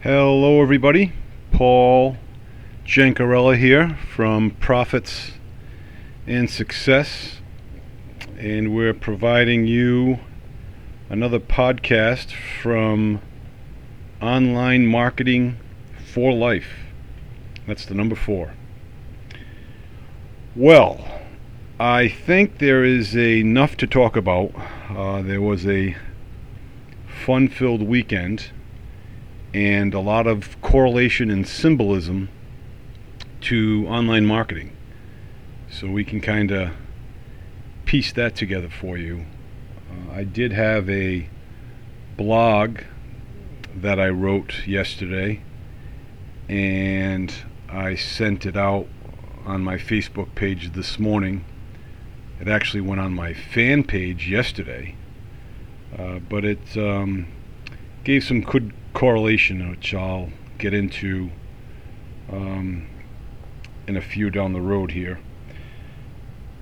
Hello, everybody. Paul Jancarella here from Profits and Success, and we're providing you another podcast from Online Marketing for Life. That's the number four. Well, I think there is enough to talk about. Uh, there was a fun filled weekend and a lot of correlation and symbolism to online marketing. So we can kind of piece that together for you. Uh, I did have a blog that I wrote yesterday, and I sent it out on my Facebook page this morning. It actually went on my fan page yesterday, uh, but it um, gave some good correlation, which I'll get into um, in a few down the road here.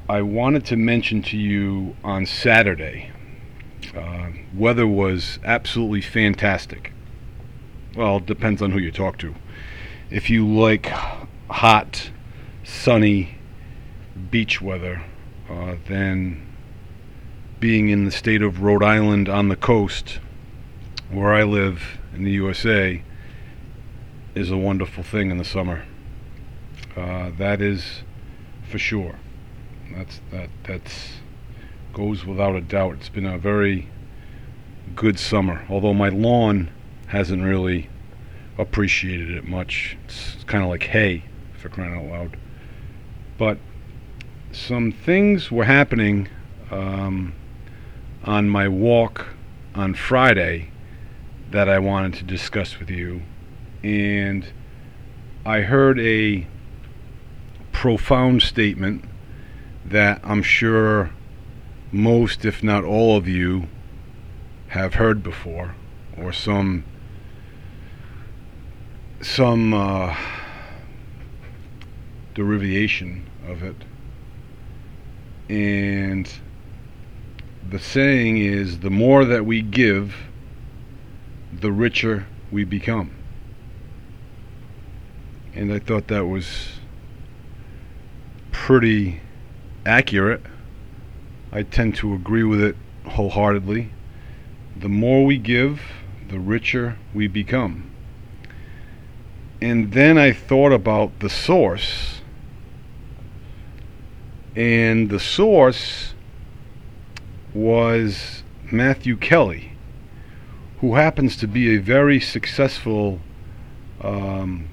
I wanted to mention to you on Saturday, uh, weather was absolutely fantastic. Well, it depends on who you talk to. If you like hot, sunny beach weather, uh, then being in the state of Rhode Island on the coast, where I live in the USA, is a wonderful thing in the summer. Uh, that is for sure. That's that that's goes without a doubt. It's been a very good summer. Although my lawn hasn't really appreciated it much. It's kind of like hay, for crying out loud. But some things were happening um, on my walk on Friday that I wanted to discuss with you. And I heard a profound statement that I'm sure most, if not all of you, have heard before, or some some uh, derivation of it. And the saying is the more that we give, the richer we become. And I thought that was pretty accurate. I tend to agree with it wholeheartedly. The more we give, the richer we become. And then I thought about the source. And the source was Matthew Kelly, who happens to be a very successful um,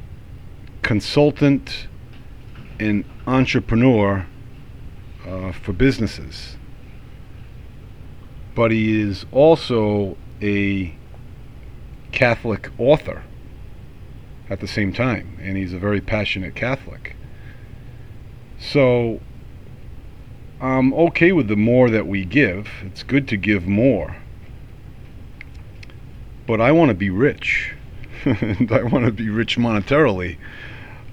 consultant and entrepreneur uh, for businesses. But he is also a Catholic author at the same time, and he's a very passionate Catholic. So I'm okay with the more that we give. It's good to give more. But I want to be rich. and I want to be rich monetarily.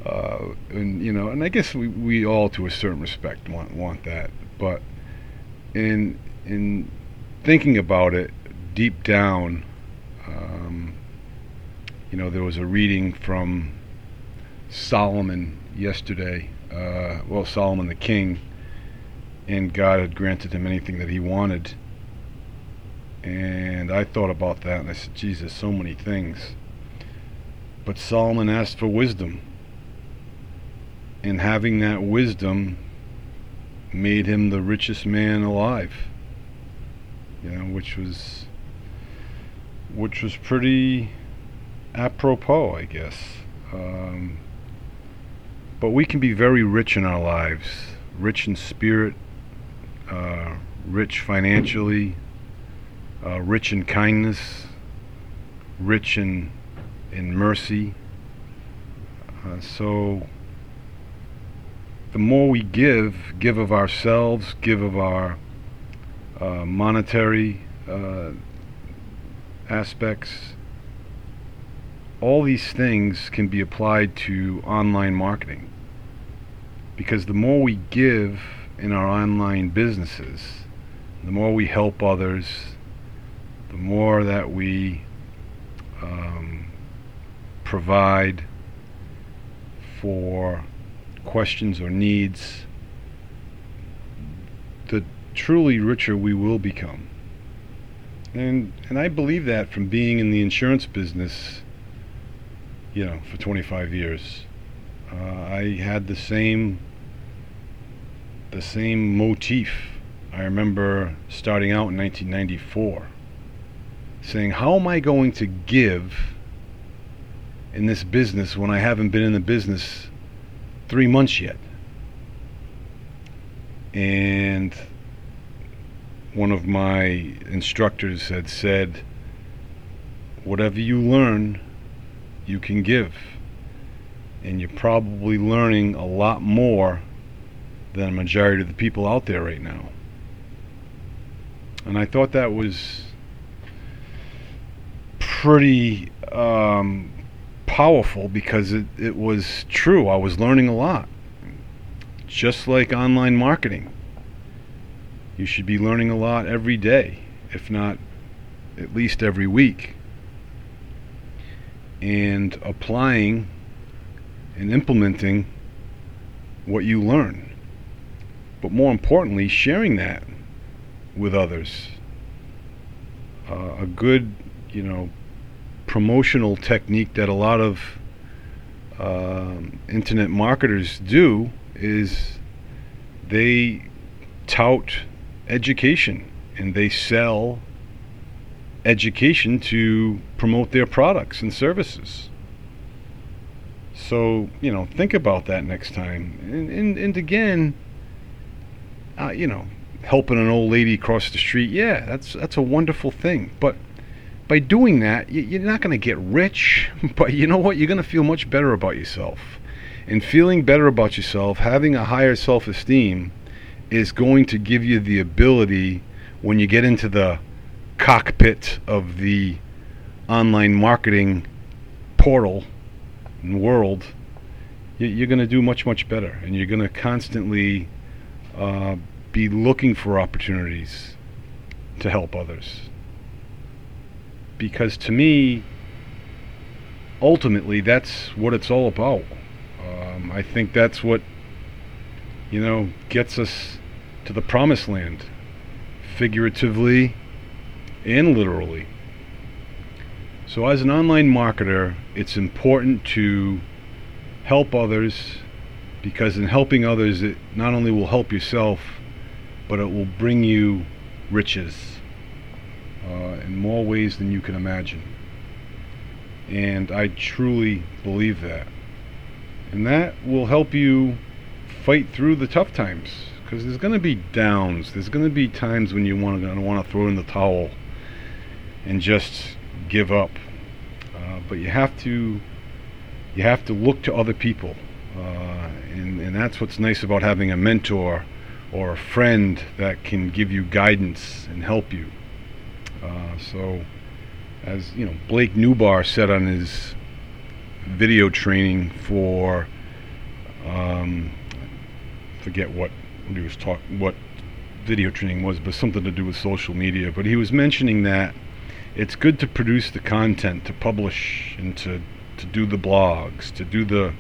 Uh, and you know, and I guess we, we all, to a certain respect, want want that. But in in thinking about it deep down, um, you know, there was a reading from Solomon yesterday. Uh, well, Solomon the king, and God had granted him anything that he wanted. And I thought about that, and I said, Jesus, so many things. But Solomon asked for wisdom and having that wisdom made him the richest man alive. You know, which was which was pretty apropos, I guess. Um, but we can be very rich in our lives, rich in spirit, uh, rich financially, uh, rich in kindness, rich in in mercy. Uh, so the more we give, give of ourselves, give of our uh, monetary uh, aspects, all these things can be applied to online marketing. Because the more we give in our online businesses, the more we help others, the more that we um, provide for questions or needs, the truly richer we will become. And and I believe that from being in the insurance business, you know, for 25 years. Uh, I had the same the same motif. I remember starting out in 1994 saying, How am I going to give in this business when I haven't been in the business three months yet? And one of my instructors had said, Whatever you learn, you can give. And you're probably learning a lot more than a majority of the people out there right now. And I thought that was pretty um, powerful because it, it was true. I was learning a lot. Just like online marketing. You should be learning a lot every day, if not at least every week. And applying and implementing what you learn but more importantly, sharing that with others. Uh, a good, you know, promotional technique that a lot of uh, internet marketers do is they tout education and they sell education to promote their products and services. So, you know, think about that next time. And, and, and again, uh, you know, helping an old lady cross the street, yeah, that's that's a wonderful thing. But by doing that, you're not going to get rich, but you know what? You're going to feel much better about yourself. And feeling better about yourself, having a higher self-esteem, is going to give you the ability when you get into the cockpit of the online marketing portal and world, you're going to do much, much better. And you're going to constantly uh, be looking for opportunities to help others. Because to me, ultimately, that's what it's all about. Um, I think that's what, you know, gets us to the promised land, figuratively and literally. So, as an online marketer, it's important to help others because in helping others, it not only will help yourself, but it will bring you riches uh, in more ways than you can imagine. And I truly believe that. And that will help you fight through the tough times because there's going to be downs. There's going to be times when you want to want to throw in the towel and just give up. Uh, but you have to you have to look to other people uh, and, and that's what's nice about having a mentor or a friend that can give you guidance and help you. Uh, so, as you know, Blake Nubar said on his video training for, um, forget what he was talk, what video training was, but something to do with social media. But he was mentioning that it's good to produce the content, to publish, and to to do the blogs, to do the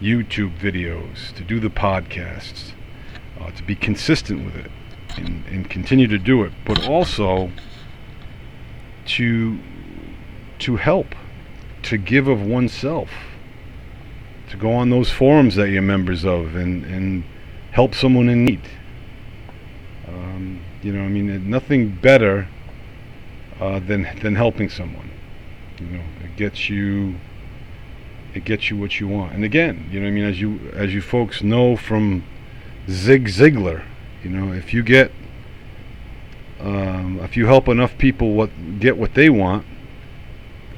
YouTube videos, to do the podcasts, uh, to be consistent with it and, and continue to do it, but also to to help, to give of oneself, to go on those forums that you're members of and, and help someone in need. Um, you know, I mean, nothing better uh, than than helping someone. You know, it gets you it gets you what you want. And again, you know, I mean, as you as you folks know from Zig Ziglar, you know, if you get um, if you help enough people what get what they want,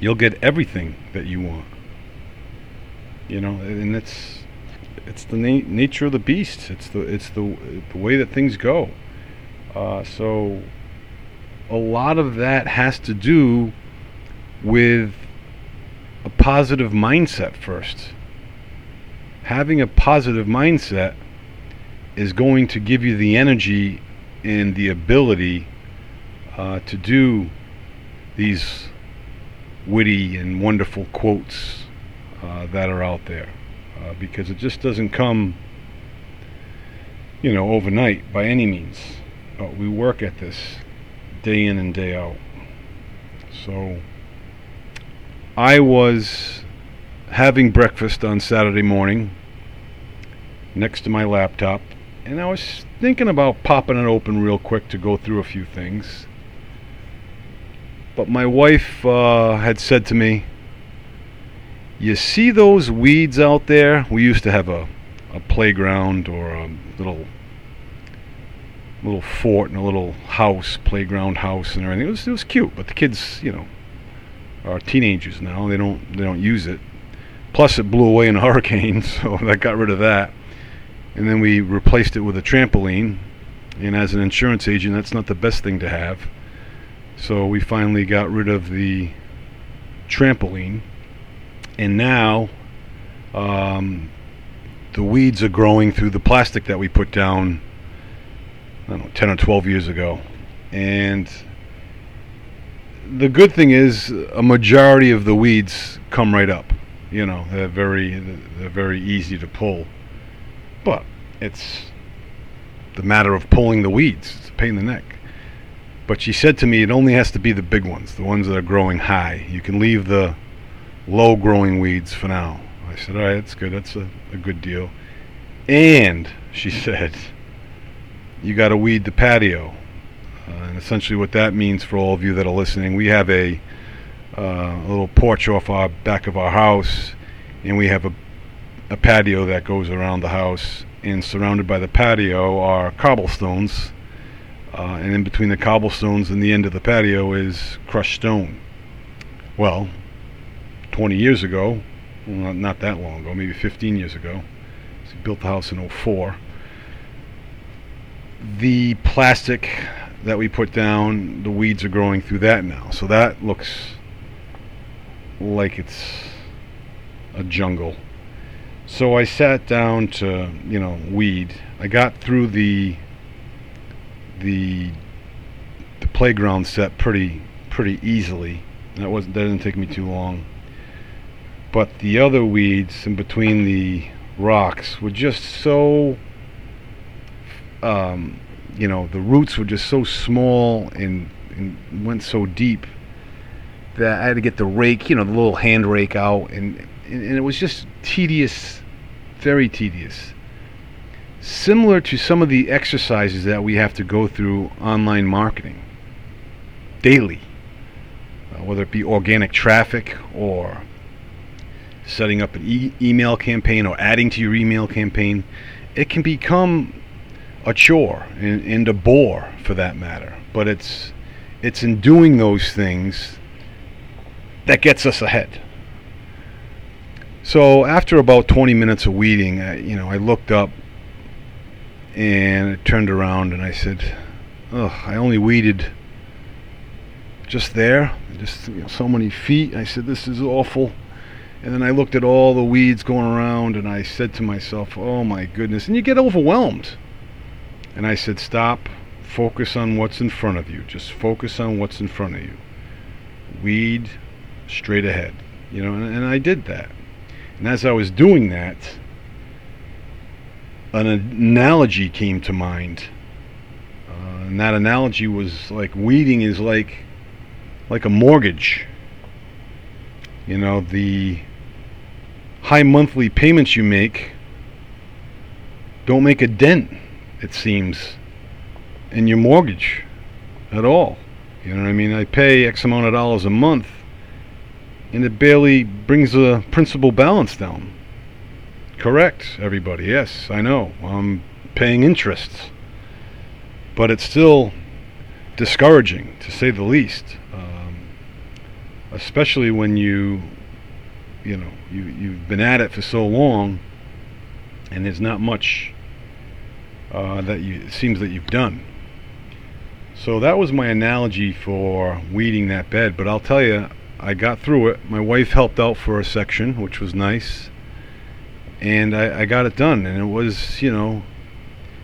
you'll get everything that you want. You know, and it's it's the na- nature of the beast. It's the it's the the way that things go. Uh, so a lot of that has to do with a positive mindset first. Having a positive mindset is going to give you the energy and the ability uh, to do these witty and wonderful quotes uh, that are out there uh, because it just doesn't come, you know, overnight by any means. But we work at this day in and day out. So I was having breakfast on Saturday morning next to my laptop, and I was thinking about popping it open real quick to go through a few things. But my wife uh, had said to me, You see those weeds out there? We used to have a, a playground or a little little fort and a little house, playground house and everything. It was it was cute, but the kids, you know, are teenagers now. They don't they don't use it. Plus, it blew away in a hurricane, so that got rid of that. And then we replaced it with a trampoline. And as an insurance agent, that's not the best thing to have. So we finally got rid of the trampoline. And now um, the weeds are growing through the plastic that we put down, I don't know, 10 or 12 years ago. And the good thing is a majority of the weeds come right up. You know, they're very they're very easy to pull. But it's the matter of pulling the weeds. It's a pain in the neck. But she said to me it only has to be the big ones, the ones that are growing high. You can leave the low growing weeds for now. I said, all right, that's good. That's a, a good deal. And she said, you got to weed the patio. Uh, and essentially, what that means for all of you that are listening, we have a, uh, a little porch off our back of our house, and we have a, a patio that goes around the house. And surrounded by the patio are cobblestones, uh, and in between the cobblestones and the end of the patio is crushed stone. Well, 20 years ago, well, not, that long ago, maybe 15 years ago, built the house in 04. The plastic that we put down, the weeds are growing through that now. So that looks like it's a jungle. So I sat down to, you know, weed. I got through the the the playground set pretty pretty easily. That wasn't that didn't take me too long. But the other weeds in between the rocks were just so um, you know, the roots were just so small and, and went so deep that I had to get the rake, you know, the little hand rake out, and, and, and it was just tedious, very tedious. Similar to some of the exercises that we have to go through online marketing daily, uh, whether it be organic traffic or setting up an e- email campaign or adding to your email campaign, it can become a chore and, and a bore for that matter. But it's it's in doing those things that gets us ahead. So after about 20 minutes of weeding, I, you know, I looked up and I turned around and I said, "Ugh, I only weeded just there, just you know, so many feet." I said, "This is awful." And then I looked at all the weeds going around and I said to myself, "Oh my goodness!" And you get overwhelmed. And I said, Stop, focus on what's in front of you. Just focus on what's in front of you. Weed straight ahead. You know, and, and I did that. And as I was doing that, an analogy came to mind. Uh, and that analogy was like weeding is like like a mortgage. You know, the high monthly payments you make don't make a dent it seems, in your mortgage at all. You know what I mean? I pay X amount of dollars a month, and it barely brings the principal balance down. Correct, everybody. Yes, I know. I'm paying interest. But it's still discouraging, to say the least. Um, especially when you, you know, you, you've been at it for so long, and there's not much uh, that you it seems that you've done. So that was my analogy for weeding that bed. But I'll tell you, I got through it. My wife helped out for a section, which was nice, and I, I got it done. And it was, you know,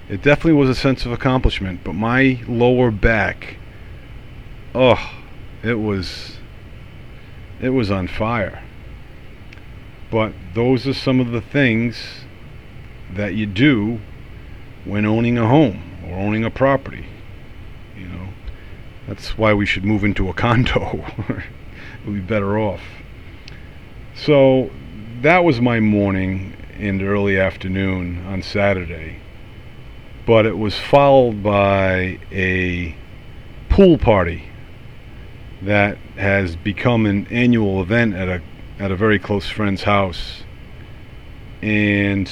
it definitely was a sense of accomplishment. But my lower back, oh, it was it was on fire. But those are some of the things that you do when owning a home or owning a property. You know, that's why we should move into a condo. we'll be better off. So that was my morning and early afternoon on Saturday. But it was followed by a pool party that has become an annual event at a at a very close friend's house. And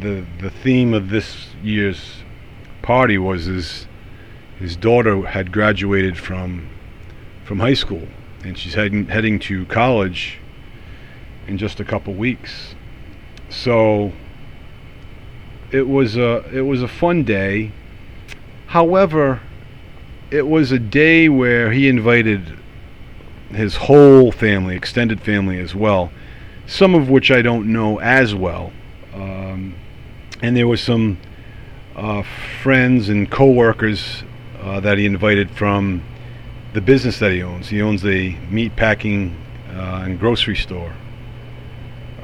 the the theme of this year's party was his his daughter had graduated from from high school and she's heading heading to college in just a couple weeks. So it was a it was a fun day. However, it was a day where he invited his whole family, extended family as well, some of which I don't know as well. Um, and there were some uh, friends and coworkers uh, that he invited from the business that he owns. He owns a meat packing uh, and grocery store,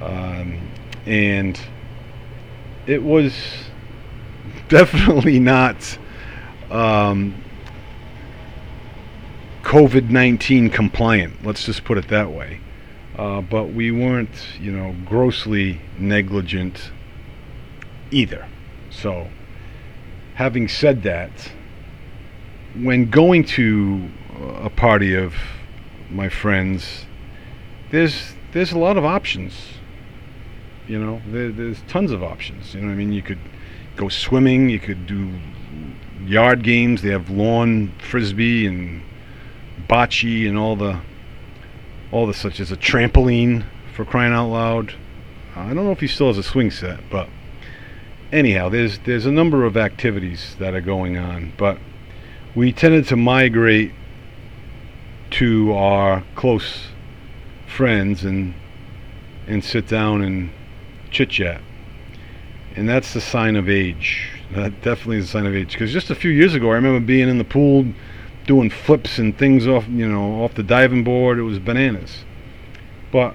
um, and it was definitely not um, COVID 19 compliant, let's just put it that way. Uh, but we weren't, you know, grossly negligent either. So, having said that, when going to a party of my friends, there's there's a lot of options. You know, there, there's tons of options. You know, I mean, you could go swimming, you could do yard games. They have lawn frisbee and bocce and all the all the such as a trampoline for crying out loud. I don't know if he still has a swing set, but anyhow, there's there's a number of activities that are going on, but we tended to migrate to our close friends and and sit down and chit chat. And that's the sign of age. That definitely is a sign of age. Because just a few years ago, I remember being in the pool doing flips and things off, you know, off the diving board. It was bananas. But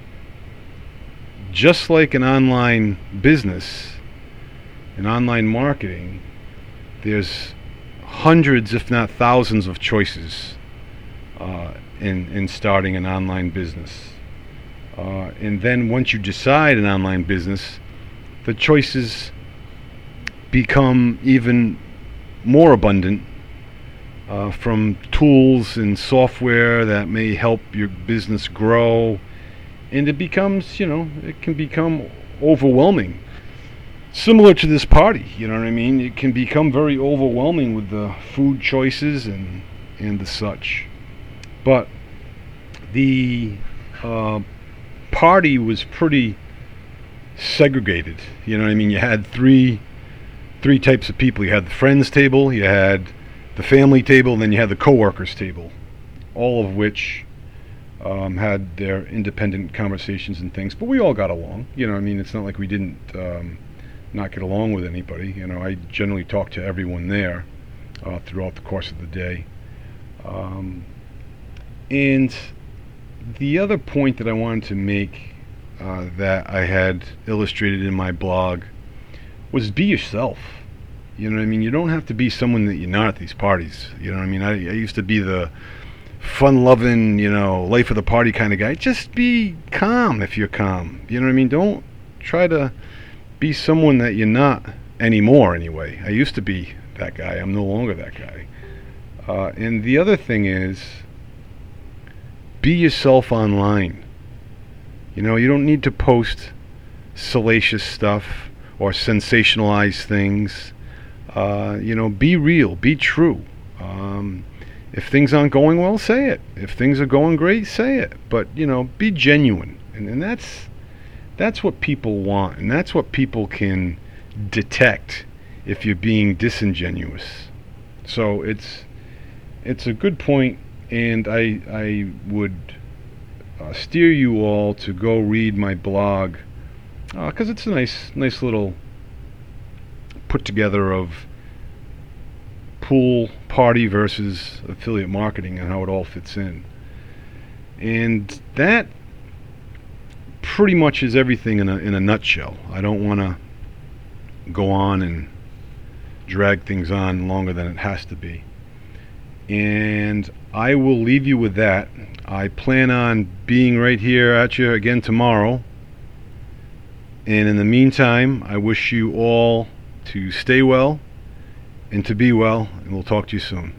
just like an online business, an online marketing, there's hundreds, if not thousands, of choices uh, in in starting an online business. Uh, and then once you decide an online business, the choices become even more abundant uh, from tools and software that may help your business grow. And it becomes, you know, it can become overwhelming. Similar to this party, you know what I mean? It can become very overwhelming with the food choices and, and the such. But the uh, party was pretty segregated. You know what I mean? You had three three types of people. You had the friends table, you had the family table, and then you had the coworkers table, all of which um, had their independent conversations and things. But we all got along. You know, I mean, it's not like we didn't um, not get along with anybody. You know, I generally talked to everyone there uh, throughout the course of the day. Um, and the other point that I wanted to make uh, that I had illustrated in my blog was be yourself. You know what I mean? You don't have to be someone that you're not at these parties. You know what I mean? I, I used to be the fun loving, you know, life of the party kind of guy. Just be calm if you're calm. You know what I mean? Don't try to be someone that you're not anymore, anyway. I used to be that guy. I'm no longer that guy. Uh, and the other thing is, be yourself online. You know, you don't need to post salacious stuff or sensationalize things. Uh, you know, be real, be true. Um, if things aren't going well, say it. If things are going great, say it. But you know, be genuine, and, and that's that's what people want, and that's what people can detect if you're being disingenuous. So it's it's a good point, and I I would uh, steer you all to go read my blog because uh, it's a nice nice little put together of pool party versus affiliate marketing and how it all fits in. And that pretty much is everything in a, in a nutshell. I don't want to go on and drag things on longer than it has to be. And I will leave you with that. I plan on being right here at you again tomorrow. And in the meantime, I wish you all to stay well and to be well, and we'll talk to you soon.